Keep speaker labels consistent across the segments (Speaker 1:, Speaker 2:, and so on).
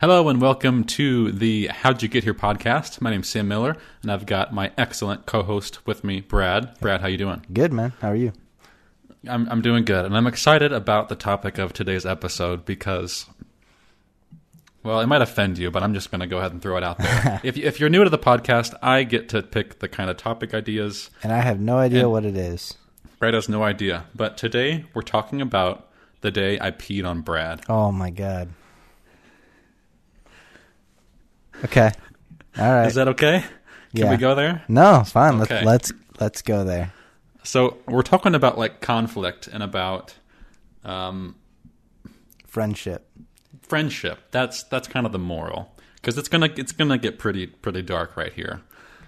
Speaker 1: Hello and welcome to the How'd You Get Here podcast. My name's Sam Miller, and I've got my excellent co-host with me, Brad. Brad, how you doing?
Speaker 2: Good, man. How are you?
Speaker 1: I'm I'm doing good, and I'm excited about the topic of today's episode because, well, it might offend you, but I'm just going to go ahead and throw it out there. if if you're new to the podcast, I get to pick the kind of topic ideas.
Speaker 2: And I have no idea what it is.
Speaker 1: Brad has no idea, but today we're talking about the day I peed on Brad.
Speaker 2: Oh my god. Okay. All right.
Speaker 1: Is that okay? Can
Speaker 2: Yeah.
Speaker 1: we go there?
Speaker 2: no, it's fine.
Speaker 1: Okay.
Speaker 2: Let's let's let's go there.
Speaker 1: So we're talking about like conflict and about um,
Speaker 2: Friendship.
Speaker 1: friendship. That's that's kind of the moral because it's gonna it's gonna get pretty pretty dark right here.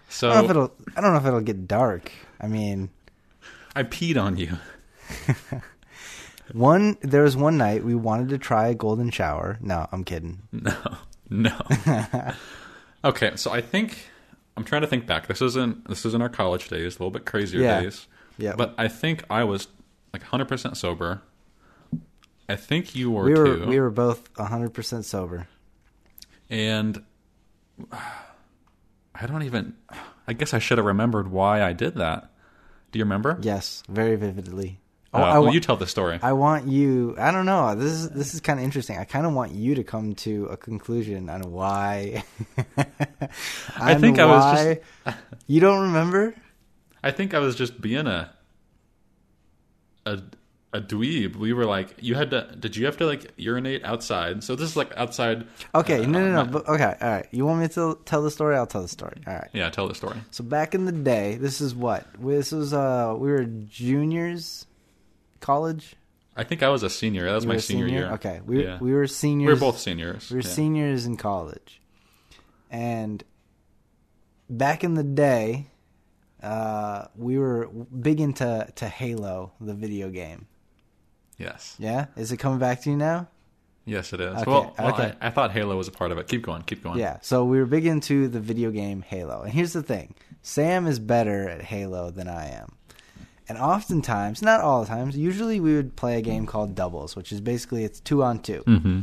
Speaker 1: So
Speaker 2: I don't know if it'll I don't know if it'll get dark. I mean,
Speaker 1: I peed on you.
Speaker 2: one there was one night we wanted to try a golden shower. No, I'm kidding.
Speaker 1: No, no. okay, so I think I'm trying to think back. This isn't this isn't our college days, a little bit crazier
Speaker 2: Yeah.
Speaker 1: days.
Speaker 2: Yeah.
Speaker 1: But I think I was like 100 percent sober. I think you were
Speaker 2: we were
Speaker 1: too.
Speaker 2: we were both 100% sober.
Speaker 1: and I don't even. I guess I should have remembered why I did that. Do you remember?
Speaker 2: Yes, very vividly.
Speaker 1: Uh,
Speaker 2: Oh, I
Speaker 1: well,
Speaker 2: wa-
Speaker 1: you tell the story.
Speaker 2: I want you. I don't know. This is this is kind of interesting. I kind of want you to come to a conclusion on why.
Speaker 1: I
Speaker 2: on
Speaker 1: think I was
Speaker 2: why- You don't remember?
Speaker 1: I think I was just being a a a dweeb. We were like, you had to. Did you have to like urinate outside? So this is like outside.
Speaker 2: Okay,
Speaker 1: uh,
Speaker 2: no, no, no. But, okay, all right. You want me to tell the story? I'll tell the story. All right.
Speaker 1: yeah, tell the story.
Speaker 2: So back in the day, this is what this was. Uh, we were juniors, college.
Speaker 1: I think I was a senior. That was
Speaker 2: You
Speaker 1: my
Speaker 2: a
Speaker 1: senior, year.
Speaker 2: Okay, we
Speaker 1: Yeah.
Speaker 2: we were seniors.
Speaker 1: We were both seniors.
Speaker 2: We were
Speaker 1: yeah.
Speaker 2: seniors in college, and back in the day, uh, we were big into to Halo, the video game.
Speaker 1: Yes,
Speaker 2: Yeah, is it coming back to you now?
Speaker 1: yes, it is.
Speaker 2: Okay,
Speaker 1: Well, well
Speaker 2: okay.
Speaker 1: I, I thought Halo was a part of it. Keep going. Keep going.
Speaker 2: Yeah, so we were big into the video game Halo. And here's the thing Sam is better at Halo than I am. And oftentimes, not all the times, usually we would play a game called doubles, which is basically it's two on two,
Speaker 1: Mm-hmm.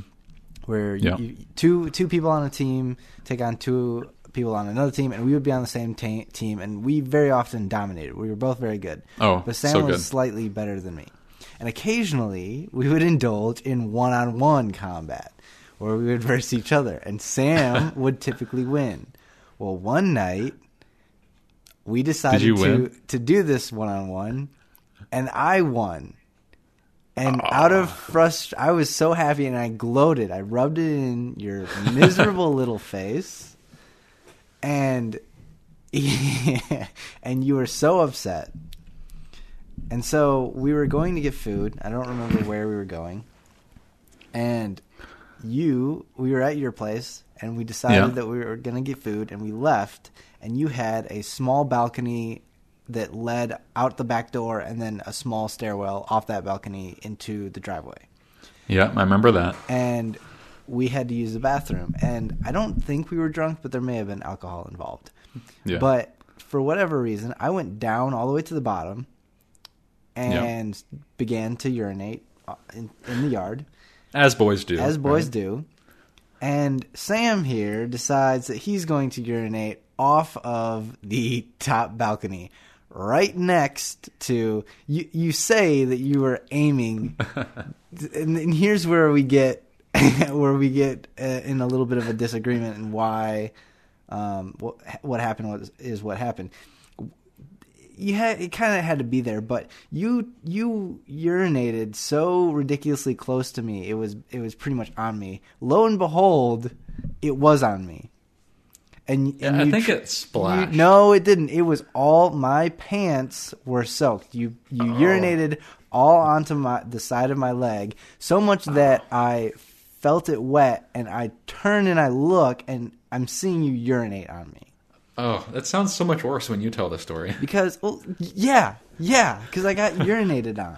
Speaker 2: where
Speaker 1: Yeah.
Speaker 2: you, two two people on a team take on two people on another team, and we would be on the same ta- team, and we very often dominated. We were both very good,
Speaker 1: Oh,
Speaker 2: but Sam
Speaker 1: so
Speaker 2: was slightly better than me. And occasionally, we would indulge in one-on-one combat, where we would verse each other, and Sam would typically win. Well, one night, we decided to to do this one-on-one, and I won. And out of frustration, I was so happy, and I gloated. I rubbed it in your miserable little face, and and you were so upset. And so we were going to get food. I don't remember where we were going. And you, we were at your place, and we decided
Speaker 1: Yeah.
Speaker 2: that we were going to get food, and we left. And you had a small balcony that led out the back door, and then a small stairwell off that balcony into the driveway.
Speaker 1: Yeah, I remember that.
Speaker 2: And we had to use the bathroom. And I don't think we were drunk, but there may have been alcohol involved.
Speaker 1: Yeah.
Speaker 2: But for whatever reason, I went down all the way to the bottom and began to urinate uh, in, in the yard,
Speaker 1: as boys do.
Speaker 2: as boys
Speaker 1: right?
Speaker 2: do. And Sam here decides that he's going to urinate off of the top balcony, right next to you. You say that you were aiming, and, and here's where we get where we get uh, in a little bit of a disagreement and why um, what what happened was is what happened. You had it kind of had to be there, but you you urinated so ridiculously close to me. It was it was pretty much on me. Lo and behold, it was on me. And,
Speaker 1: Yeah, I think
Speaker 2: tr-
Speaker 1: it splashed.
Speaker 2: you- no, it didn't. It was all my pants were soaked. You you
Speaker 1: Oh.
Speaker 2: urinated all onto my the side of my leg, so much oh. that I felt it wet, and I turn and I look, and I'm seeing you urinate on me.
Speaker 1: Oh, that sounds so much worse when you tell the story.
Speaker 2: Because, well, yeah, yeah, because I got urinated on.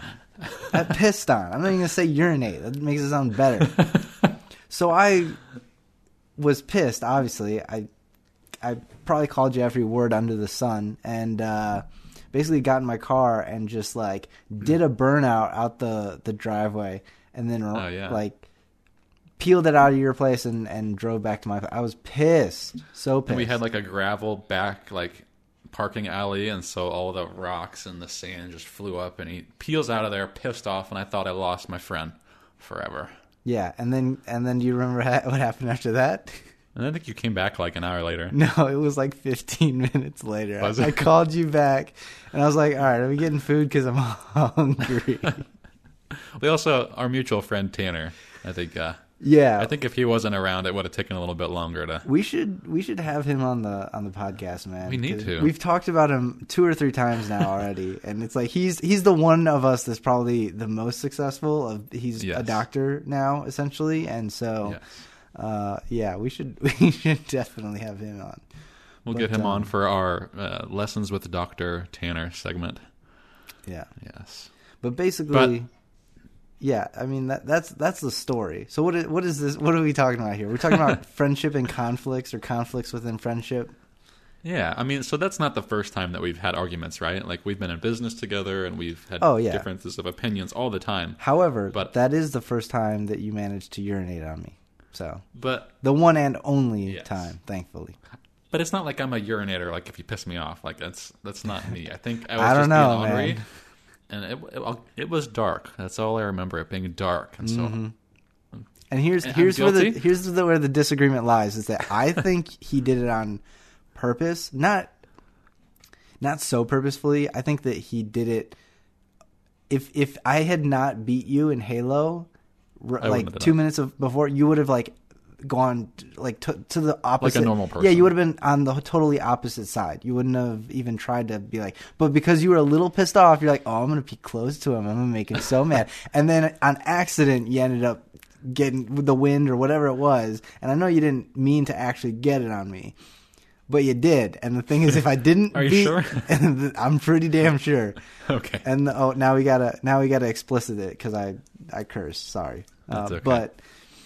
Speaker 2: I pissed on. I'm not even gonna say urinate. That makes it sound better. so I was pissed. Obviously, I I probably called you every word under the sun, and uh, basically got in my car and just like did a burnout out the the driveway, and then
Speaker 1: Oh, yeah.
Speaker 2: like peeled it out of your place and, and drove back to my. I was pissed, so pissed.
Speaker 1: And we had like a gravel back like parking alley, and so all the rocks and the sand just flew up, and he peels out of there, pissed off, and I thought I lost my friend forever.
Speaker 2: yeah, and then and then do you remember ha- what happened after that?
Speaker 1: And I think you came back like an hour later.
Speaker 2: No, it was like 15 minutes later.
Speaker 1: Was
Speaker 2: I, I called you back, and I was like, "All right, are we getting food? Because I'm hungry."
Speaker 1: We also our mutual friend Tanner. I think. Uh,
Speaker 2: yeah,
Speaker 1: I think if he wasn't around, it would have taken a little bit longer to.
Speaker 2: we should we should have him on the on the podcast, man.
Speaker 1: We need to.
Speaker 2: We've talked about him two or three times now already, and it's like he's he's the one of us that's probably the most successful. Of he's a doctor now, essentially, and so.
Speaker 1: Yes.
Speaker 2: Uh, yeah, we should we should definitely have him on.
Speaker 1: We'll
Speaker 2: But,
Speaker 1: get him on
Speaker 2: um,
Speaker 1: for our uh, lessons with Doctor Tanner segment.
Speaker 2: Yeah,
Speaker 1: Yes.
Speaker 2: but basically, yeah. I mean that that's that's the story. So what is what is this? What are we talking about here? We're talking about friendship and conflicts, or conflicts within friendship.
Speaker 1: Yeah, I mean, so that's not the first time that we've had arguments, right? Like we've been in business together and we've had
Speaker 2: Oh, yeah.
Speaker 1: differences of opinions all the time.
Speaker 2: However,
Speaker 1: But-
Speaker 2: that is the first time that you managed to urinate on me. So
Speaker 1: But
Speaker 2: the one and only
Speaker 1: Yes.
Speaker 2: time, thankfully.
Speaker 1: but it's not like I'm a urinator. Like if you piss me off, like that's that's not me. I think I was
Speaker 2: I don't
Speaker 1: just
Speaker 2: know,
Speaker 1: being ornery,
Speaker 2: man.
Speaker 1: And it, it it was dark. That's all I remember it being dark. And so
Speaker 2: Mm-hmm. And here's
Speaker 1: And
Speaker 2: here's where the here's the, where the disagreement lies is that I think he did it on purpose, not not so purposefully. I think that he did it. If if I had not beat you in Halo, r- like two minutes of before, you would have like gone like to, to the opposite.
Speaker 1: Like
Speaker 2: a normal
Speaker 1: person.
Speaker 2: Yeah, you would have been on the totally opposite side. You wouldn't have even tried to be like. But because you were a little pissed off, you're like, oh, I'm gonna be close to him. I'm gonna make him so mad. And then on accident, you ended up getting the wind or whatever it was. And I know you didn't mean to actually get it on me. But you did, and the thing is, if I didn't,
Speaker 1: Are you
Speaker 2: beat-
Speaker 1: sure?
Speaker 2: I'm pretty damn sure.
Speaker 1: okay,
Speaker 2: And oh, now we gotta now we gotta explicit it because I I cursed. Sorry, uh,
Speaker 1: okay.
Speaker 2: but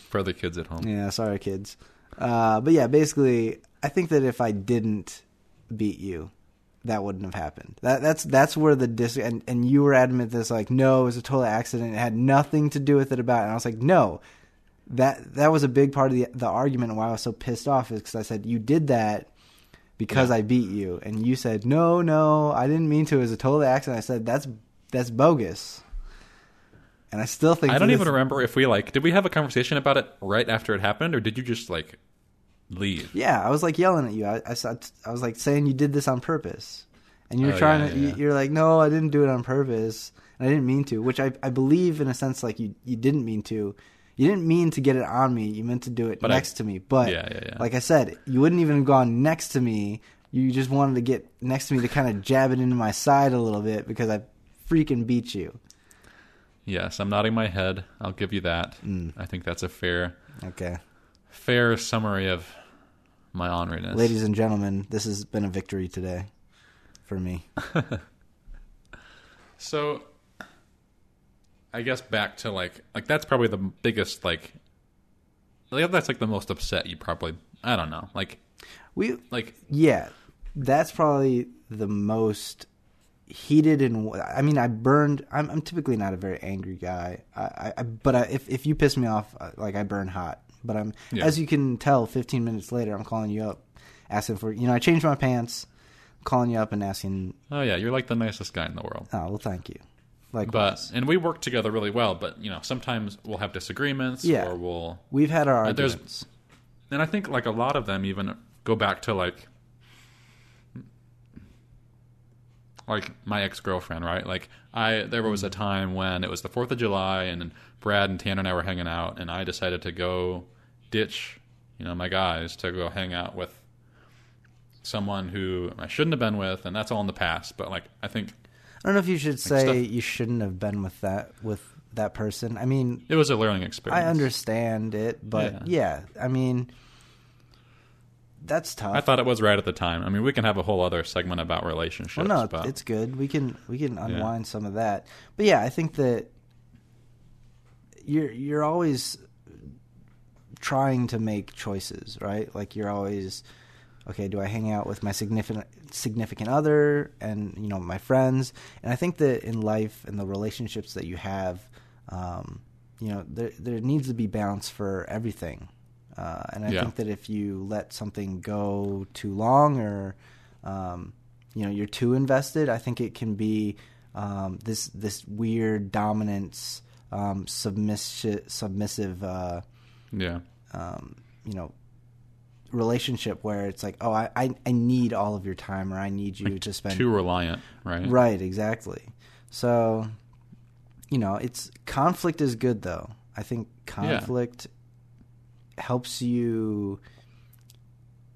Speaker 1: for the kids at home.
Speaker 2: yeah, sorry, kids. Uh, but yeah, basically, I think that if I didn't beat you, that wouldn't have happened. That that's that's where the dis and and you were adamant this like no, it was a total accident. It had nothing to do with it about. It. And I was like, no, that that was a big part of the the argument why I was so pissed off is because I said you did that because
Speaker 1: Yeah.
Speaker 2: I beat you, and you said no, no, I didn't mean to. It was a total accident. I said that's that's bogus. And I still think
Speaker 1: I don't even remember if we like did we have a conversation about it right after it happened, or did you just like leave?
Speaker 2: Yeah, I was like yelling at you. I, I, saw- I was like saying you did this on purpose, and you're
Speaker 1: Oh,
Speaker 2: trying
Speaker 1: yeah,
Speaker 2: to.
Speaker 1: yeah,
Speaker 2: you-
Speaker 1: yeah.
Speaker 2: You're like, no, I didn't do it on purpose, and I didn't mean to. Which I, I believe in a sense, like you, you didn't mean to. You didn't mean to get it on me. You meant to do it
Speaker 1: But I-
Speaker 2: next to me. But
Speaker 1: yeah.
Speaker 2: like I said, you wouldn't even have gone next to me. You just wanted to get next to me to kind of jab it into my side a little bit because I freaking beat you.
Speaker 1: Yes, I'm nodding my head. I'll give you that.
Speaker 2: Mm.
Speaker 1: I think that's a fair
Speaker 2: Okay,
Speaker 1: fair summary of my honoriness.
Speaker 2: ladies and gentlemen, this has been a victory today for me.
Speaker 1: So I guess back to like like that's probably the biggest like like that's like the most upset you probably I don't know. Like
Speaker 2: We
Speaker 1: like
Speaker 2: Yeah, that's probably the most heated and I mean I burned. I'm, I'm typically not a very angry guy. I, I, I but I, if if you piss me off, uh, like I burn hot. But I'm
Speaker 1: Yeah.
Speaker 2: as you can tell, 15 minutes later, I'm calling you up, asking for you know I changed my pants, calling you up and asking.
Speaker 1: oh yeah, you're like the nicest guy in the world.
Speaker 2: Oh well, thank you.
Speaker 1: Like
Speaker 2: but
Speaker 1: and we work together really well, but you know, sometimes we'll have disagreements
Speaker 2: Yeah.
Speaker 1: or we'll
Speaker 2: we've had our
Speaker 1: there's-
Speaker 2: arguments.
Speaker 1: and I think like a lot of them even go back to like like my ex girlfriend, right? Like I there was a mm. time when it was the Fourth of July and Brad and Tanner and I were hanging out and I decided to go ditch, you know, my guys to go hang out with someone who I shouldn't have been with and that's all in the past. But like I think
Speaker 2: I don't know if you should say
Speaker 1: stuff-
Speaker 2: you shouldn't have been with that with that person. I mean,
Speaker 1: it was a learning experience.
Speaker 2: I understand it, but yeah, I mean, that's tough.
Speaker 1: I thought it was right at the time. I mean, we can have a whole other segment about relationships.
Speaker 2: well, no,
Speaker 1: but
Speaker 2: it's good. We can we can unwind some of that. But yeah, I think that you're you're always trying to make choices, right? Like you're always okay, do I hang out with my significant significant other and you know my friends? And I think that in life and the relationships that you have, um, you know, there there needs to be balance for everything, uh, and I
Speaker 1: Yeah.
Speaker 2: think that if you let something go too long or um, you know you're too invested, I think it can be um, this this weird dominance, um, submissive submissive. Uh,
Speaker 1: Yeah.
Speaker 2: um, you know relationship where it's like oh I, I i need all of your time or i need you to spend
Speaker 1: Too reliant, right?
Speaker 2: right exactly so you know it's conflict is good though i think conflict helps you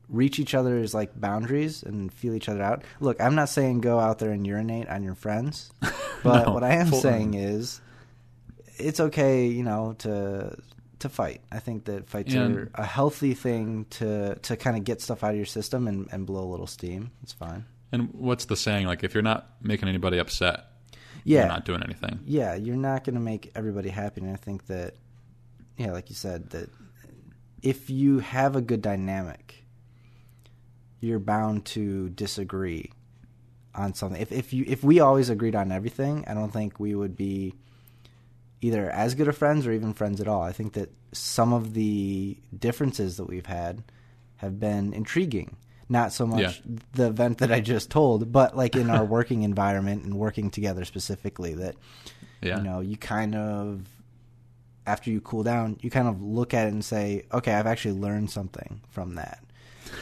Speaker 2: reach each other's like boundaries and feel each other out look i'm not saying go out there and urinate on your friends but
Speaker 1: No,
Speaker 2: what i am saying is it's okay you know to to fight i think that fights
Speaker 1: And-
Speaker 2: are a healthy thing to to kind of get stuff out of your system and, and blow a little steam it's fine
Speaker 1: And what's the saying? Like, if you're not making anybody upset,
Speaker 2: yeah
Speaker 1: you're not doing anything.
Speaker 2: yeah, you're not going to make everybody happy. And I think that, yeah, like you said, that if you have a good dynamic, you're bound to disagree on something. If if you if we always agreed on everything, I don't think we would be either as good of friends or even friends at all. I think that some of the differences that we've had have been intriguing. Not so much
Speaker 1: Yeah.
Speaker 2: the event that I just told, but like in our working environment and working together specifically that
Speaker 1: Yeah.
Speaker 2: you know, you kind of after you cool down, you kind of look at it and say, "Okay, I've actually learned something from that."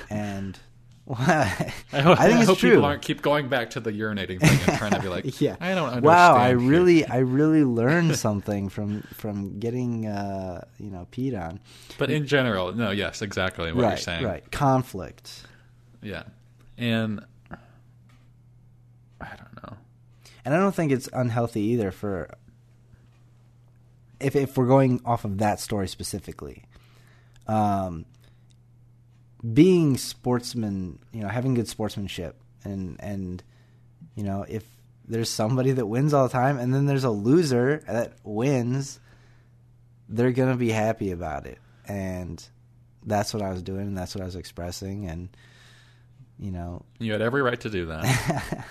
Speaker 2: And well, I,
Speaker 1: I
Speaker 2: think
Speaker 1: I
Speaker 2: it's
Speaker 1: hope
Speaker 2: true.
Speaker 1: people aren't keep going back to the urinating thing and trying to be like,
Speaker 2: yeah.
Speaker 1: I don't understand.
Speaker 2: Wow, I
Speaker 1: here."
Speaker 2: really, I really learned something from from getting, uh, you know, peed on.
Speaker 1: But in general, no, yes, exactly what
Speaker 2: right,
Speaker 1: you're saying.
Speaker 2: right. Conflict,
Speaker 1: Yeah. And I don't know.
Speaker 2: and I don't think it's unhealthy either for if if we're going off of that story specifically. Um, being sportsman, you know, having good sportsmanship, and and you know, if there's somebody that wins all the time, and then there's a loser that wins, they're gonna be happy about it, and that's what I was doing, and that's what I was expressing, and you know,
Speaker 1: You had every right to do that.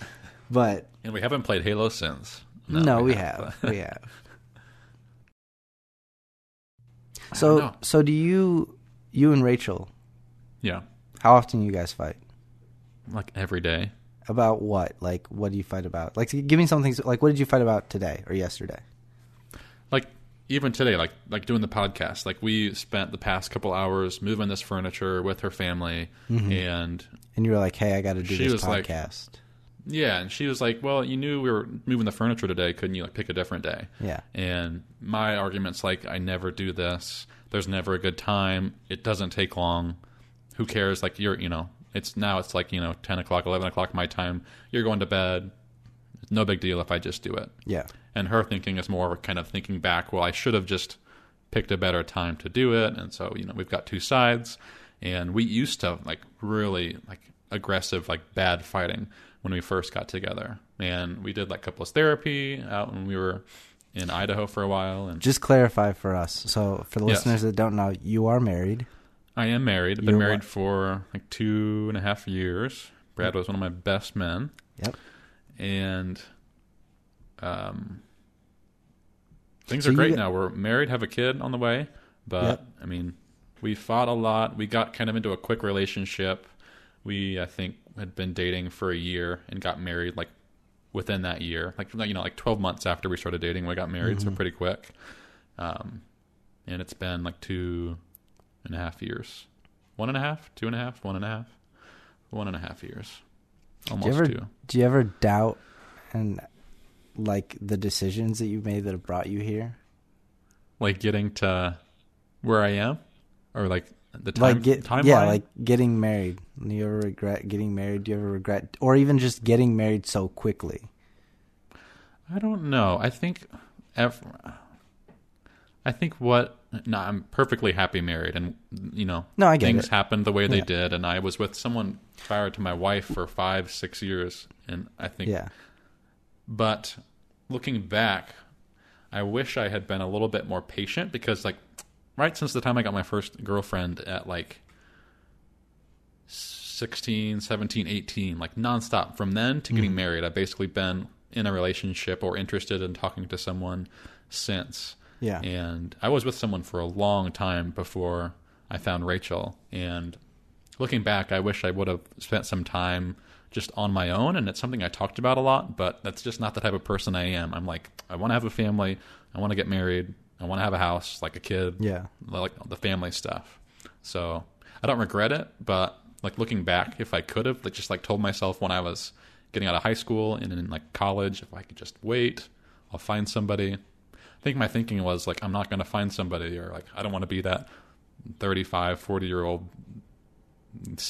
Speaker 2: but
Speaker 1: and we haven't played Halo since.
Speaker 2: no, we have, we have. So, so do you, you and Rachel?
Speaker 1: yeah.
Speaker 2: How often you guys fight?
Speaker 1: Like every day.
Speaker 2: About what? Like, what do you fight about? Like, give me something. Like, what did you fight about today or yesterday?
Speaker 1: Like even today, like like doing the podcast, like we spent the past couple hours moving this furniture with her family, mm-hmm. and
Speaker 2: And you were like, "Hey, I got to do this
Speaker 1: was like-
Speaker 2: podcast."
Speaker 1: Yeah, and she was like, "Well, you knew we were moving the furniture today, couldn't you? Like pick a different day."
Speaker 2: yeah,
Speaker 1: And my argument's like, I never do this. There's never a good time. It doesn't take long. Who cares? Like you're, you know, it's now it's like you know, ten o'clock, eleven o'clock my time. You're going to bed. No big deal if I just do it.
Speaker 2: yeah,
Speaker 1: And her thinking is more kind of thinking back. Well, I should have just picked a better time to do it. And so you know, we've got two sides. And we used to like really like aggressive, like bad fighting when we first got together. And we did like couples therapy out when we were in Idaho for a while. And
Speaker 2: Just clarify for us. So, for the
Speaker 1: Yes.
Speaker 2: listeners that don't know, you are married.
Speaker 1: I am married. I've been
Speaker 2: You're
Speaker 1: married
Speaker 2: what?
Speaker 1: for like two and a half years. Brad was one of my best men,
Speaker 2: Yep.
Speaker 1: and um, things
Speaker 2: So
Speaker 1: are great
Speaker 2: get-
Speaker 1: now. We're married, have a kid on the way, but
Speaker 2: Yep.
Speaker 1: I mean, we fought a lot. We got kind of into a quick relationship. We, I think, had been dating for a year and got married like within that year, like you know, like twelve months after we started dating, we got married,
Speaker 2: Mm-hmm.
Speaker 1: so pretty quick. Um, and it's been like two and a half years, one and a half, two and a half, one and a half, one and a half years,
Speaker 2: Do
Speaker 1: almost
Speaker 2: you ever
Speaker 1: two.
Speaker 2: do you ever doubt and like the decisions that you made that have brought you here?
Speaker 1: Like getting to where I am, or like the time
Speaker 2: like get
Speaker 1: timeline.
Speaker 2: yeah, like getting married. Do you ever regret getting married? Do you ever regret, or even just getting married so quickly?
Speaker 1: I don't know. I think, I think what. No, I'm perfectly happy married, and you know,
Speaker 2: No, I get
Speaker 1: things
Speaker 2: it.
Speaker 1: happened the way they
Speaker 2: Yeah.
Speaker 1: did, and I was with someone prior to my wife for five, six years, and I think.
Speaker 2: Yeah,
Speaker 1: But looking back, I wish I had been a little bit more patient because, like, right since the time I got my first girlfriend at like 16, 17, 18, like nonstop. From then to getting mm. married, I've basically been in a relationship or interested in talking to someone since.
Speaker 2: Yeah.
Speaker 1: And I was with someone for a long time before I found Rachel. And looking back, I wish I would have spent some time just on my own. And it's something I talked about a lot, but that's just not the type of person I am. I'm like, I want to have a family. I want to get married. I want to have a house, like a kid.
Speaker 2: Yeah.
Speaker 1: Like the family stuff. So I don't regret it, but like looking back, if I could have, like just like told myself when I was getting out of high school and in like college, if I could just wait, I'll find somebody. I think my thinking was like I'm not going to find somebody or like I don't want to be that 35, 40 year old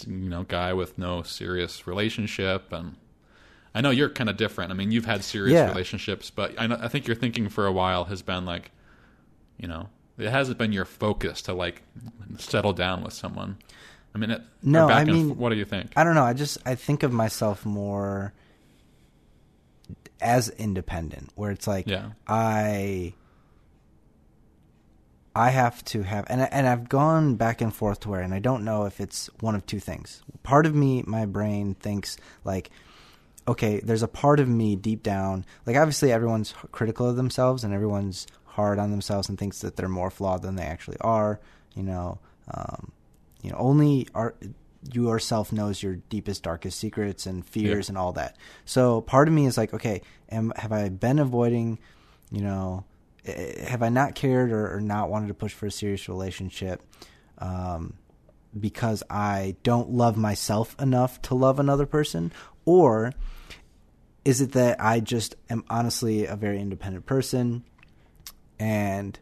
Speaker 1: you know guy with no serious relationship and I know you're kind of different. I mean, you've had serious
Speaker 2: Yeah.
Speaker 1: relationships, but I, know, I think your thinking for a while has been like, you know, it hasn't been your focus to like settle down with someone. I mean, it,
Speaker 2: No,
Speaker 1: back
Speaker 2: I mean-
Speaker 1: what do you think?
Speaker 2: I don't know. I just I think of myself more as independent, where it's like
Speaker 1: Yeah.
Speaker 2: I I have to have and I, and I've gone back and forth to where and I don't know if it's one of two things. Part of me, my brain thinks like okay, there's a part of me deep down, like obviously everyone's critical of themselves and everyone's hard on themselves and thinks that they're more flawed than they actually are. You know, um, you know, only our, you yourself knows your deepest, darkest secrets and fears
Speaker 1: Yeah.
Speaker 2: and all that. So part of me is like, okay, am, have I been avoiding, you know, eh, have I not cared or, or not wanted to push for a serious relationship? Um, because I don't love myself enough to love another person, or is it that I just am honestly a very independent person, and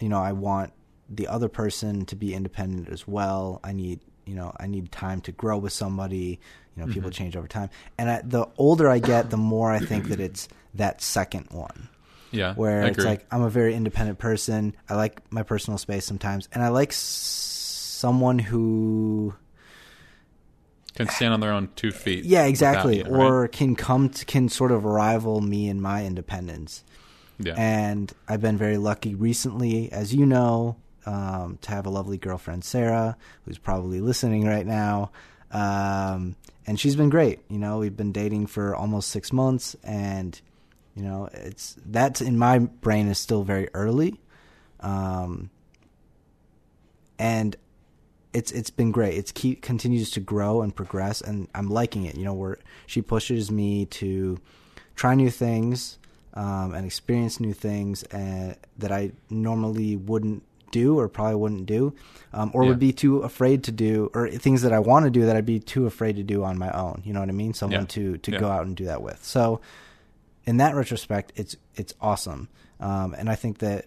Speaker 2: you know I want the other person to be independent as well. I need you know I need time to grow with somebody. You know, people mm-hmm. change over time, and I, the older I get, the more I think that it's that second one
Speaker 1: Yeah,
Speaker 2: where it's like I'm a very independent person. I like my personal space sometimes, and I like s- someone who,
Speaker 1: can stand on their own two feet.
Speaker 2: yeah, exactly,
Speaker 1: you, right?
Speaker 2: or can come to, can sort of rival me in my independence.
Speaker 1: Yeah,
Speaker 2: And I've been very lucky recently, as you know, um, to have a lovely girlfriend, Sarah, who's probably listening right now. Um, and she's been great. You know, we've been dating for almost six months, and you know, it's that's in my brain is still very early. Um, and it's it's been great. It's keep continues to grow and progress, and I'm liking it. You know, where she pushes me to try new things um, and experience new things uh, that I normally wouldn't do or probably wouldn't do, um, or
Speaker 1: Yeah.
Speaker 2: would be too afraid to do, or things that I want to do that I'd be too afraid to do on my own. You know what I mean? Someone
Speaker 1: Yeah.
Speaker 2: to to
Speaker 1: Yeah.
Speaker 2: go out and do that with. So, in that retrospect, it's it's awesome, um, and I think that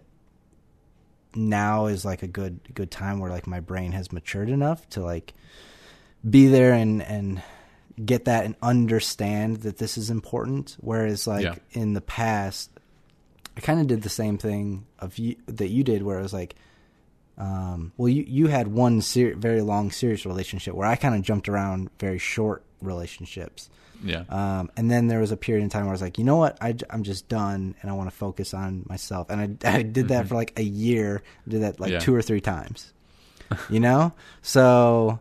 Speaker 2: now is like a good good time where like my brain has matured enough to like be there and and get that and understand that this is important whereas like
Speaker 1: Yeah.
Speaker 2: in the past I kind of did the same thing of you that you did where it was like um well you you had one ser- very long serious relationship where I kind of jumped around very short relationships
Speaker 1: yeah,
Speaker 2: um, and then there was a period in time where I was like, you know what, I, am just done, and I want to focus on myself. And I, I did that for like a year. I did that like
Speaker 1: Mm-hmm. Yeah.
Speaker 2: two or three times. you know, so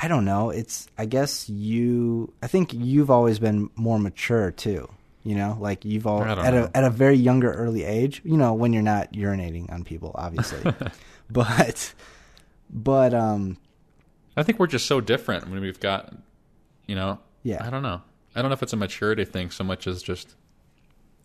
Speaker 2: I, I don't know. It's I guess you. I think you've always been more mature too. You know, like you've all at
Speaker 1: know.
Speaker 2: a at a very younger early age. You know, when you're not urinating on people, obviously, but but um
Speaker 1: I think we're just so different when we've got, you know,
Speaker 2: Yeah.
Speaker 1: I don't know. I don't know if it's a maturity thing so much as just.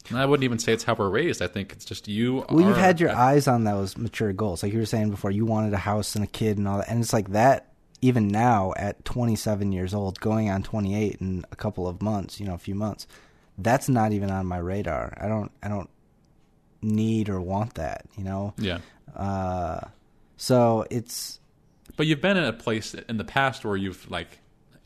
Speaker 1: and I wouldn't even say it's how we're raised. I think it's just you.
Speaker 2: Well, you've had your eyes on those mature goals, like you were saying before. You wanted a house and a kid and all that, and it's like that. Even now, at 27 years old, going on 28 in a couple of months, you know, a few months, that's not even on my radar. I don't, I don't need or want that, you know.
Speaker 1: Yeah,
Speaker 2: Uh, so it's
Speaker 1: but you've been in a place in the past where you've like,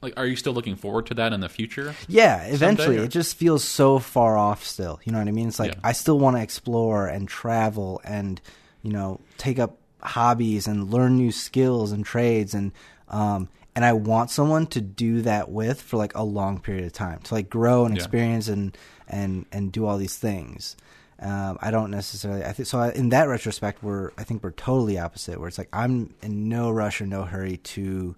Speaker 1: like, are you still looking forward to that in the future?
Speaker 2: Yeah, eventually.
Speaker 1: or-
Speaker 2: It just feels so far off still. You know what I mean? It's like
Speaker 1: Yeah.
Speaker 2: I still want to explore and travel and, you know, take up hobbies and learn new skills and trades and um and I want someone to do that with for like a long period of time. To like grow and
Speaker 1: Yeah.
Speaker 2: experience and and and do all these things. Um, I don't necessarily. I think so. I, in that retrospect, we're I think we're totally opposite. Where it's like I'm in no rush or no hurry to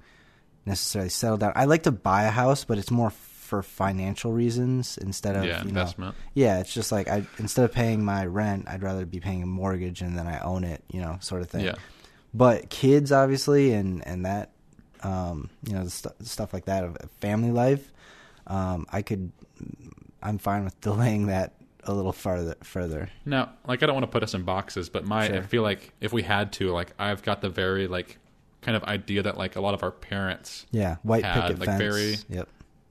Speaker 2: necessarily settle down. I like to buy a house, but it's more for financial reasons instead of
Speaker 1: yeah,
Speaker 2: you know,
Speaker 1: investment.
Speaker 2: yeah, it's just like I instead of paying my rent, I'd rather be paying a mortgage and then I own it, you know, sort of thing.
Speaker 1: Yeah.
Speaker 2: But kids, obviously, and and that, um, you know, stu stuff like that of family life, um, I could, I'm fine with delaying that a little farther. Further.
Speaker 1: No, like I don't want to put us in boxes, but my I feel like if we had to, like I've got the very like kind of idea that like a lot of our parents
Speaker 2: Yeah, white
Speaker 1: Had,
Speaker 2: picket
Speaker 1: like,
Speaker 2: fence.
Speaker 1: very-
Speaker 2: Yep.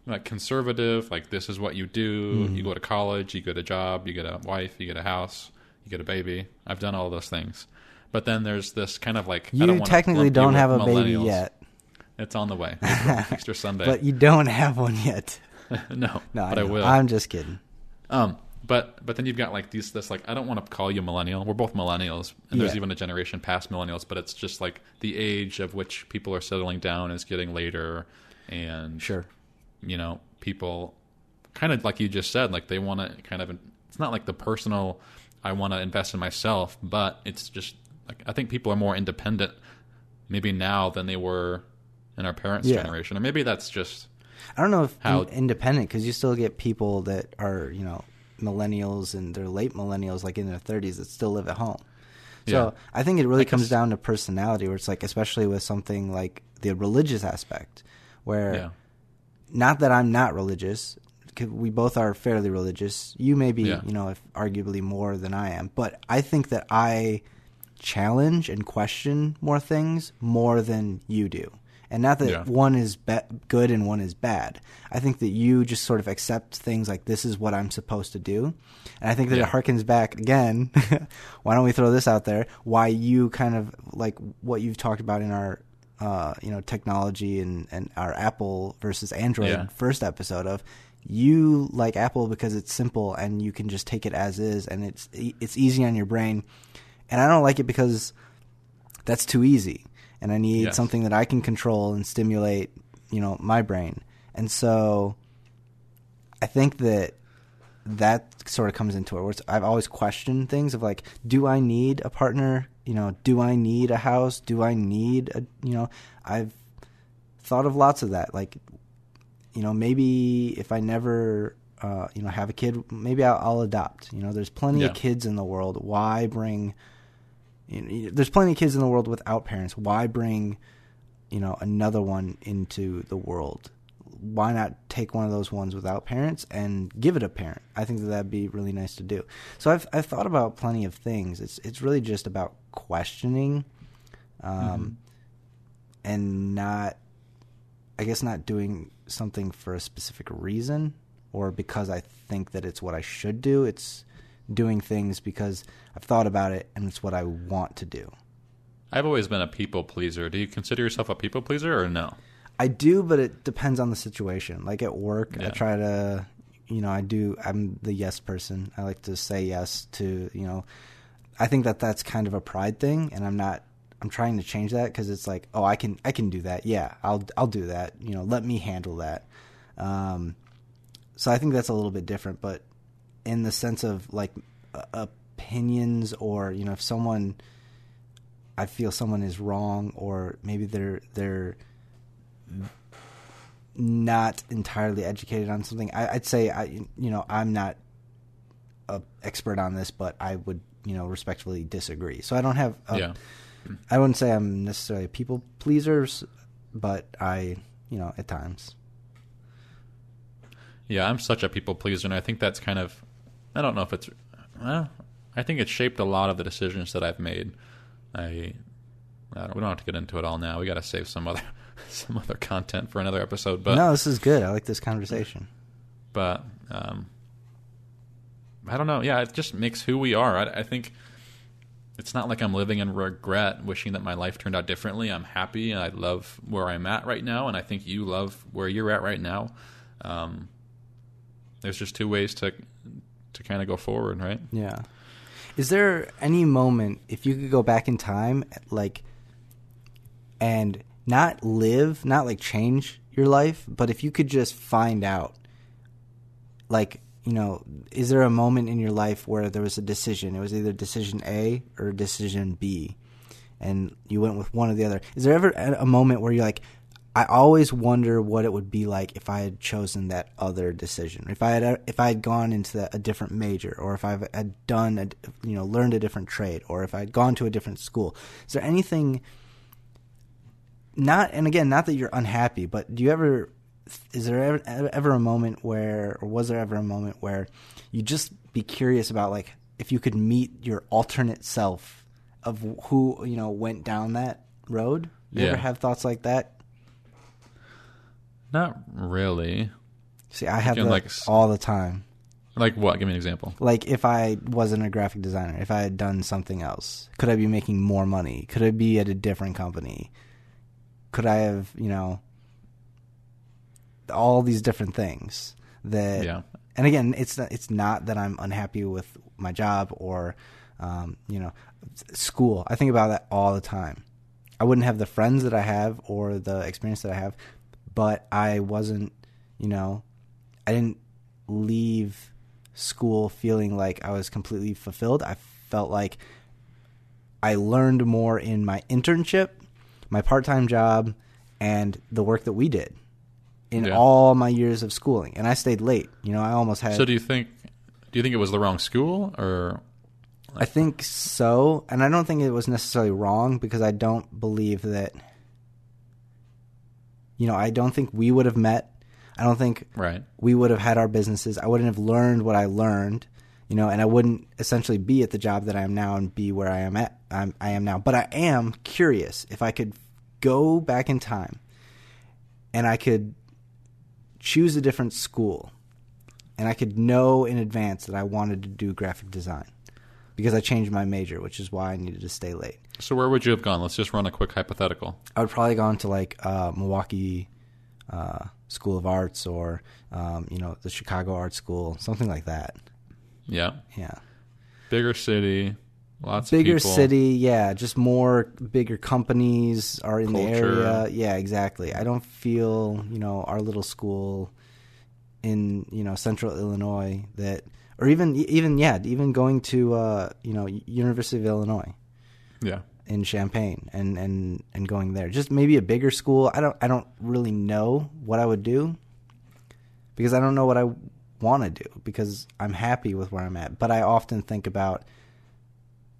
Speaker 1: like conservative, like this is what you do.
Speaker 2: Mm-hmm.
Speaker 1: You go to college, you get a job, you get a wife, you get a house, you get a baby. I've done all those things. But then there's this kind of like I don't
Speaker 2: You technically don't have a baby yet,
Speaker 1: It's on the way. Easter Sunday.
Speaker 2: but you don't have one yet.
Speaker 1: no,
Speaker 2: No,
Speaker 1: but I,
Speaker 2: know.
Speaker 1: will.
Speaker 2: I'm just kidding.
Speaker 1: Um, but but then you've got like these this like I don't want to call you millennial. We're both millennials, and there's even a generation past millennials. But it's just like the age of which people are settling down is getting later, and
Speaker 2: Sure.
Speaker 1: you know people kind of like you just said, like they want to kind of. It's not like the personal. I want to invest in myself, but it's just like I think people are more independent, maybe now than they were in our parents'
Speaker 2: Yeah.
Speaker 1: generation, or maybe that's just
Speaker 2: I don't know if
Speaker 1: How-
Speaker 2: in- independent because you still get people that are you know millennials and they're late millennials like in their 30s that still live at home. So
Speaker 1: Yeah.
Speaker 2: I think it really comes down to personality, where it's like especially with something like the religious aspect, where
Speaker 1: yeah.
Speaker 2: not that I'm not religious. We both are fairly religious. You may be,
Speaker 1: Yeah.
Speaker 2: you know, if arguably more than I am, but I think that I challenge and question more things more than you do. And not that
Speaker 1: Yeah.
Speaker 2: one is ba- good and one is bad. I think that you just sort of accept things like this is what I'm supposed to do. And I think that
Speaker 1: Yeah.
Speaker 2: it harkens back again. why don't we throw this out there? Why you kind of like what you've talked about in our uh, you know technology and, and our Apple versus Android
Speaker 1: Yeah.
Speaker 2: first episode of you like Apple because it's simple and you can just take it as is and it's it's easy on your brain. And I don't like it because that's too easy and I need
Speaker 1: Yes.
Speaker 2: something that I can control and stimulate, you know, my brain. And so I think that that sort of comes into it. Where I've always questioned things of like, do I need a partner? You know, do I need a house? Do I need a, you know, I've thought of lots of that. Like, you know, maybe if I never, uh, you know, have a kid, maybe I'll, I'll adopt. You know, there's plenty
Speaker 1: Yeah.
Speaker 2: of kids in the world. Why bring? You know, there's plenty of kids in the world without parents. Why bring, you know, another one into the world? Why not take one of those ones without parents and give it a parent? I think that that'd be really nice to do. So I've I've thought about plenty of things. It's it's really just about questioning, um, and not, I guess, not doing something for a specific reason or because I think that it's what I should do. It's doing things because I've thought about it and it's what I want to do.
Speaker 1: I've always been a people pleaser. Do you consider yourself a people pleaser or no?
Speaker 2: I do, but it depends on the situation. Like at work, I try to, you know, I do. I'm the yes person. I like to say yes to, you know. I think that that's kind of a pride thing, and I'm not. I'm trying to change that because it's like, oh, I can, I can do that. Yeah, I'll, I'll do that. You know, let me handle that. Um, so I think that's a little bit different, but in the sense of like uh, opinions or you know, if someone, I feel someone is wrong or maybe they're they're not entirely educated on something. I, I'd say I, you know, I'm not a expert on this, but I would, you know, respectfully disagree. So I don't have, a,
Speaker 1: yeah.
Speaker 2: I wouldn't say I'm necessarily a people pleasers, but I, you know, at times.
Speaker 1: Yeah, I'm such a people pleaser, and I think that's kind of. I don't know if it's. Well, I think it's shaped a lot of the decisions that I've made. I. I don't, we don't have to get into it all now. We got to save some other some other content for another episode. But
Speaker 2: no, this is good. I like this conversation.
Speaker 1: but um, I don't know. Yeah, it just makes who we are. I, I think it's not like I'm living in regret, wishing that my life turned out differently. I'm happy and I love where I'm at right now, and I think you love where you're at right now. Um, there's just two ways to to kind of go forward, right?
Speaker 2: Yeah. Is there any moment if you could go back in time, like, and not live, not like change your life, but if you could just find out, like, you know, is there a moment in your life where there was a decision? It was either decision A or decision B, and you went with one or the other. Is there ever a moment where you're like, I always wonder what it would be like if I had chosen that other decision. If I had if I had gone into a different major, or if I had done a, you know learned a different trade, or if I had gone to a different school. Is there anything? Not and again, not that you're unhappy, but do you ever? Is there ever, ever a moment where, or was there ever a moment where you just be curious about like if you could meet your alternate self of who you know went down that road? You
Speaker 1: Yeah.
Speaker 2: ever have thoughts like that?
Speaker 1: Not really.
Speaker 2: See, I have that
Speaker 1: like,
Speaker 2: all the time.
Speaker 1: Like what? Give me an example.
Speaker 2: Like if I wasn't a graphic designer, if I had done something else, could I be making more money? Could I be at a different company? Could I have, you know, all these different things that
Speaker 1: Yeah.
Speaker 2: and again, it's not, it's not that I'm unhappy with my job or um, you know, school. I think about that all the time. I wouldn't have the friends that I have or the experience that I have, but I wasn't, you know, I didn't leave school feeling like I was completely fulfilled. I felt like I learned more in my internship, my part-time job, and the work that we did in
Speaker 1: Yeah.
Speaker 2: all my years of schooling. And I stayed late. You know, I almost had
Speaker 1: So do you think? Do you think it was the wrong school, or
Speaker 2: I think so, and I don't think it was necessarily wrong because I don't believe that. You know, I don't think we would have met. I don't think
Speaker 1: right?
Speaker 2: we would have had our businesses. I wouldn't have learned what I learned, you know, and I wouldn't essentially be at the job that I am now and be where I am at. I'm, I am now, but I am curious if I could go back in time, and I could choose a different school, and I could know in advance that I wanted to do graphic design because I changed my major, which is why I needed to stay late.
Speaker 1: So where would you have gone? Let's just run a quick hypothetical.
Speaker 2: I would probably gone to like uh, Milwaukee uh, School of Arts or um, you know the Chicago Art School, something like that.
Speaker 1: Yeah,
Speaker 2: Yeah,
Speaker 1: bigger city, lots
Speaker 2: bigger city. Yeah, just more bigger companies are in
Speaker 1: Culture.
Speaker 2: the area. Yeah, exactly. I don't feel you know our little school in you know central Illinois that, or even even yeah, even going to uh, you know University of Illinois.
Speaker 1: Yeah,
Speaker 2: in Champaign and, and, and going there. Just maybe a bigger school. I don't I don't really know what I would do because I don't know what I want to do because I'm happy with where I'm at. But I often think about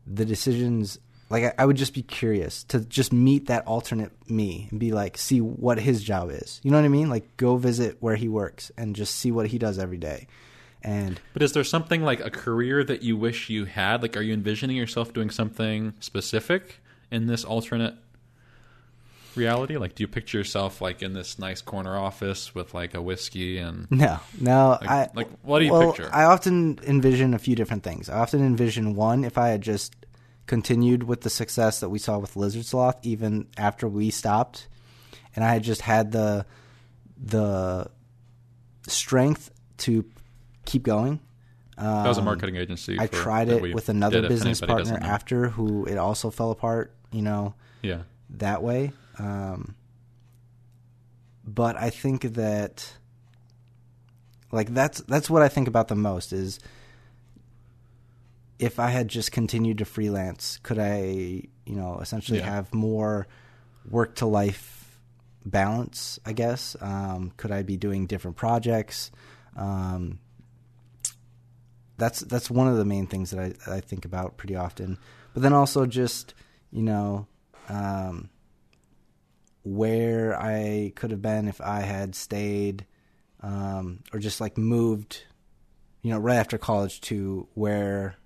Speaker 2: the decisions like I, I would just be curious to just meet that alternate me and be like see what his job is. You know what I mean? Like go visit where he works and just see what he does every day. And
Speaker 1: but is there something like a career that you wish you had? Like, are you envisioning yourself doing something specific in this alternate reality? Like, do you picture yourself like in this nice corner office with like a whiskey and
Speaker 2: No, no.
Speaker 1: Like-
Speaker 2: I
Speaker 1: like, what do you
Speaker 2: well,
Speaker 1: picture?
Speaker 2: I often envision a few different things. I often envision one if I had just continued with the success that we saw with Lizard Sloth, even after we stopped, and I had just had the the strength to keep going. Um,
Speaker 1: that was a marketing agency?
Speaker 2: I tried it with another business partner after who it also fell apart. You know,
Speaker 1: Yeah,
Speaker 2: that way. Um, but I think that like that's that's what I think about the most is if I had just continued to freelance, could I, you know, essentially
Speaker 1: Yeah.
Speaker 2: have more work to life balance, I guess? Um, could I be doing different projects? Um, that's that's one of the main things that I, I think about pretty often. But then also just, you know, um, where I could have been if I had stayed um, or just like moved, you know, right after college to where,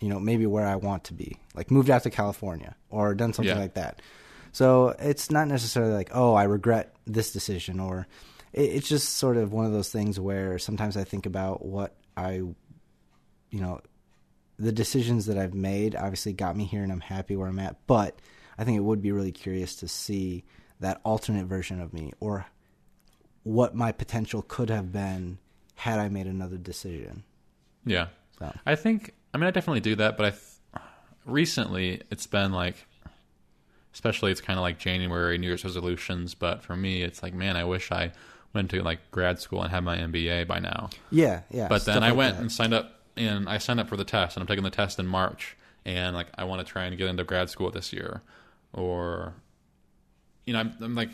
Speaker 2: you know, maybe where I want to be, like moved out to California or done something
Speaker 1: Yeah.
Speaker 2: like that. So it's not necessarily like, oh, I regret this decision, or it, it's just sort of one of those things where sometimes I think about what I, you know, the decisions that I've made obviously got me here and I'm happy where I'm at, but I think it would be really curious to see that alternate version of me or what my potential could have been had I made another decision.
Speaker 1: yeah.
Speaker 2: So,
Speaker 1: I think. I mean, I definitely do that, but I th- recently it's been like, especially it's kind of like January New Year's resolutions. But for me, it's like, man, I wish I went to like grad school and had my MBA by now.
Speaker 2: yeah, yeah.
Speaker 1: But then I
Speaker 2: like
Speaker 1: went
Speaker 2: that.
Speaker 1: and signed up, and I signed up for the test, and I'm taking the test in March, and like I want to try and get into grad school this year, or, you know, I'm, I'm like,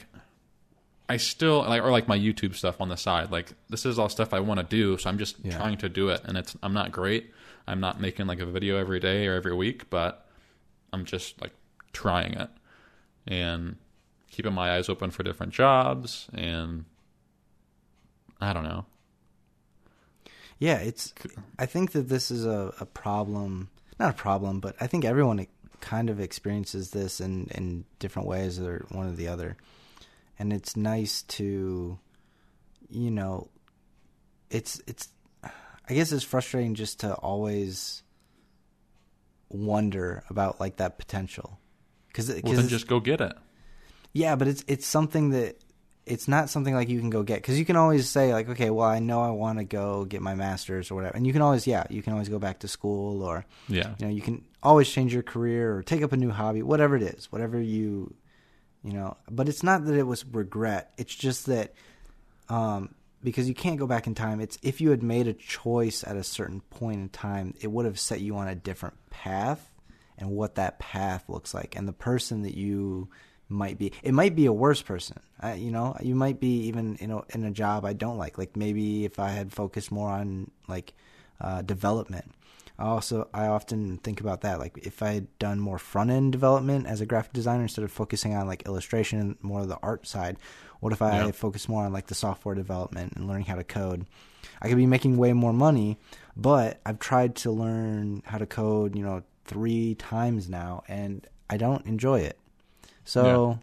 Speaker 1: I still like or like my YouTube stuff on the side. Like this is all stuff I want to do, so I'm just
Speaker 2: Yeah.
Speaker 1: trying to do it, and it's I'm not great. I'm not making like a video every day or every week, but I'm just like trying it and keeping my eyes open for different jobs and I don't know.
Speaker 2: Yeah, it's. I think that this is a, a problem. Not a problem, but I think everyone kind of experiences this in in different ways, or one or the other. And it's nice to, you know, it's it's. I guess it's frustrating just to always wonder about like that potential, because
Speaker 1: Well, then just go get it.
Speaker 2: yeah, but it's it's something that it's not something like you can go get because you can always say like, okay, well, I know I want to go get my master's or whatever, and you can always yeah, you can always go back to school or
Speaker 1: Yeah.
Speaker 2: you know you can always change your career or take up a new hobby, whatever it is, whatever you you know. But it's not that it was regret; it's just that um, because you can't go back in time. It's if you had made a choice at a certain point in time, it would have set you on a different path and what that path looks like and the person that you might be. It might be a worse person. Uh, you know you might be even in a, in a job i don't like. Like maybe if i had focused more on like uh, development. I also i often think about that. Like if i had done more front end development as a graphic designer instead of focusing on like illustration and more of the art side what if i
Speaker 1: Yeah.
Speaker 2: focused more on like the software development and learning how to code? I could be making way more money but i've tried to learn how to code you know three times now and i don't enjoy it so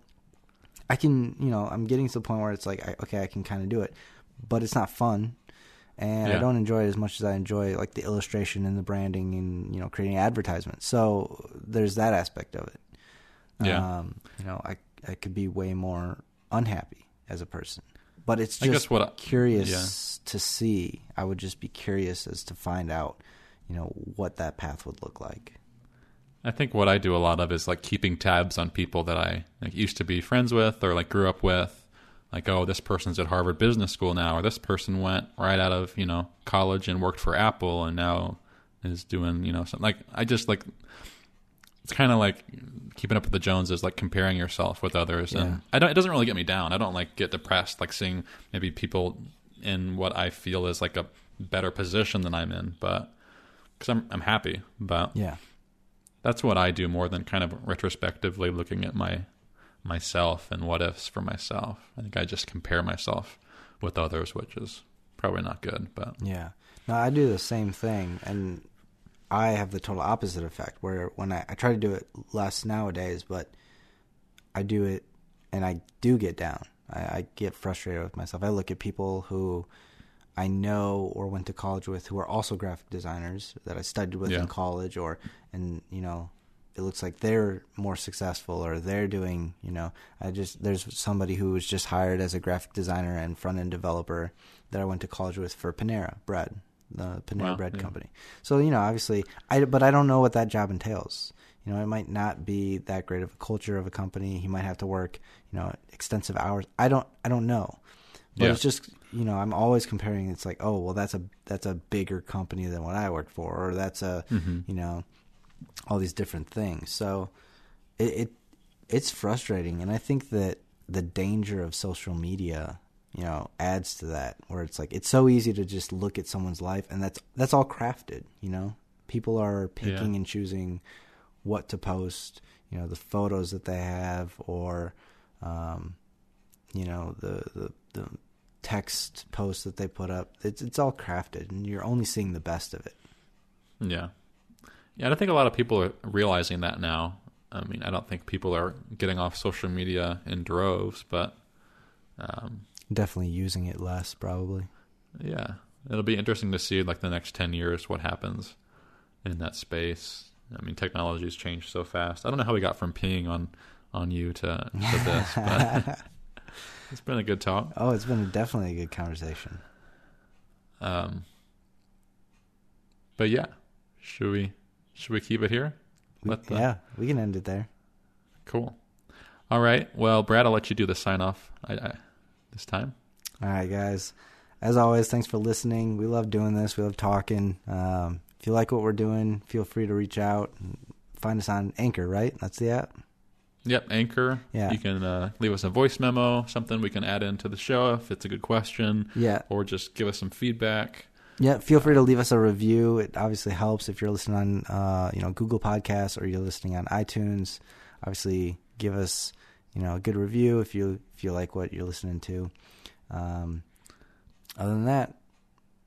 Speaker 2: I can, you know, I'm getting to the point where it's like, I, okay, I can kind of do it, but it's not fun, and I don't enjoy it as much as I enjoy like the illustration and the branding and you know creating advertisements. So there's that aspect of it.
Speaker 1: Yeah.
Speaker 2: Um, you know, I I could be way more unhappy as a person, but it's just
Speaker 1: what I-
Speaker 2: curious to see. I would just be curious as to find out, you know, what that path would look like.
Speaker 1: I think what I do a lot of is like keeping tabs on people that I like, used to be friends with or like grew up with. Like, oh, this person's at Harvard Business School now, or this person went right out of you know college and worked for Apple and now is doing you know something. Like, I just like it's kind of like keeping up with the Joneses, like comparing yourself with others,
Speaker 2: Yeah.
Speaker 1: and I don't. It doesn't really get me down. I don't like get depressed, like seeing maybe people in what I feel is like a better position than I'm in, but because I'm I'm happy, but
Speaker 2: Yeah.
Speaker 1: That's what I do more than kind of retrospectively looking at my myself and what ifs for myself. I think I just compare myself with others, which is probably not good. But
Speaker 2: Yeah. No, I do the same thing, and I have the total opposite effect. Where when I, I try to do it less nowadays, but I do it, and I do get down. I, I get frustrated with myself. I look at people who I know or went to college with who are also graphic designers that I studied with
Speaker 1: Yeah.
Speaker 2: in college, or and you know, it looks like they're more successful or they're doing. You know, I just there's somebody who was just hired as a graphic designer and front end developer that I went to college with for Panera Bread, the Panera
Speaker 1: Wow,
Speaker 2: Bread
Speaker 1: yeah.
Speaker 2: company. So you know, obviously, I but I don't know what that job entails. You know, it might not be that great of a culture of a company. He might have to work, you know, extensive hours. I don't, I don't know. But
Speaker 1: Yeah.
Speaker 2: it's just, you know, I'm always comparing. It's like, oh, well, that's a that's a bigger company than what I worked for, or that's a,
Speaker 1: Mhm.
Speaker 2: you know, all these different things. So it, it it's frustrating, and I think that the danger of social media, you know, adds to that. Where it's like it's so easy to just look at someone's life, and that's that's all crafted. You know, people are picking
Speaker 1: Yeah.
Speaker 2: and choosing what to post. You know, the photos that they have, or um, you know, the the the text posts that they put up. It's it's all crafted, and you're only seeing the best of it.
Speaker 1: yeah, yeah, I don't think a lot of people are realizing that now. I mean, I don't think people are getting off social media in droves, but um,
Speaker 2: Definitely using it less, probably.
Speaker 1: yeah, it'll be interesting to see like the next ten years what happens in that space. I mean, technology's changed so fast. I don't know how we got from peeing on on you to, to this, but it's been a good talk.
Speaker 2: Oh, it's been definitely a good conversation.
Speaker 1: Um, but yeah, should we should we keep it here?
Speaker 2: We,
Speaker 1: the-
Speaker 2: yeah, we can end it there.
Speaker 1: Cool. All right. Well, Brad, I'll let you do the sign off I, I, this time.
Speaker 2: All right, guys. As always, thanks for listening. We love doing this. We love talking. Um, if you like what we're doing, feel free to reach out. Find us on Anchor, right? That's the app.
Speaker 1: Yep, Anchor.
Speaker 2: Yeah.
Speaker 1: You can uh, leave us a voice memo, something we can add into the show if it's a good question,
Speaker 2: Yeah.
Speaker 1: or just give us some feedback.
Speaker 2: Yeah, feel free to leave us a review. It obviously helps if you're listening on uh, you know Google Podcasts or you're listening on iTunes. Obviously, give us you know a good review if you if you like what you're listening to. Um, other than that,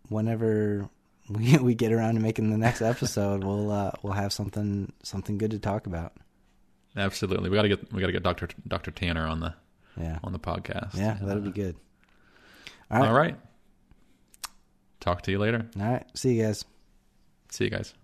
Speaker 2: whenever we we get around to making the next episode, we'll uh, we'll have something something good to talk about.
Speaker 1: Absolutely, we gotta get we gotta get Doctor Doctor Tanner on the
Speaker 2: Yeah,
Speaker 1: on the podcast.
Speaker 2: yeah, that'll be good. All right,
Speaker 1: All right. Talk to you later.
Speaker 2: all right. See you guys.
Speaker 1: See you guys.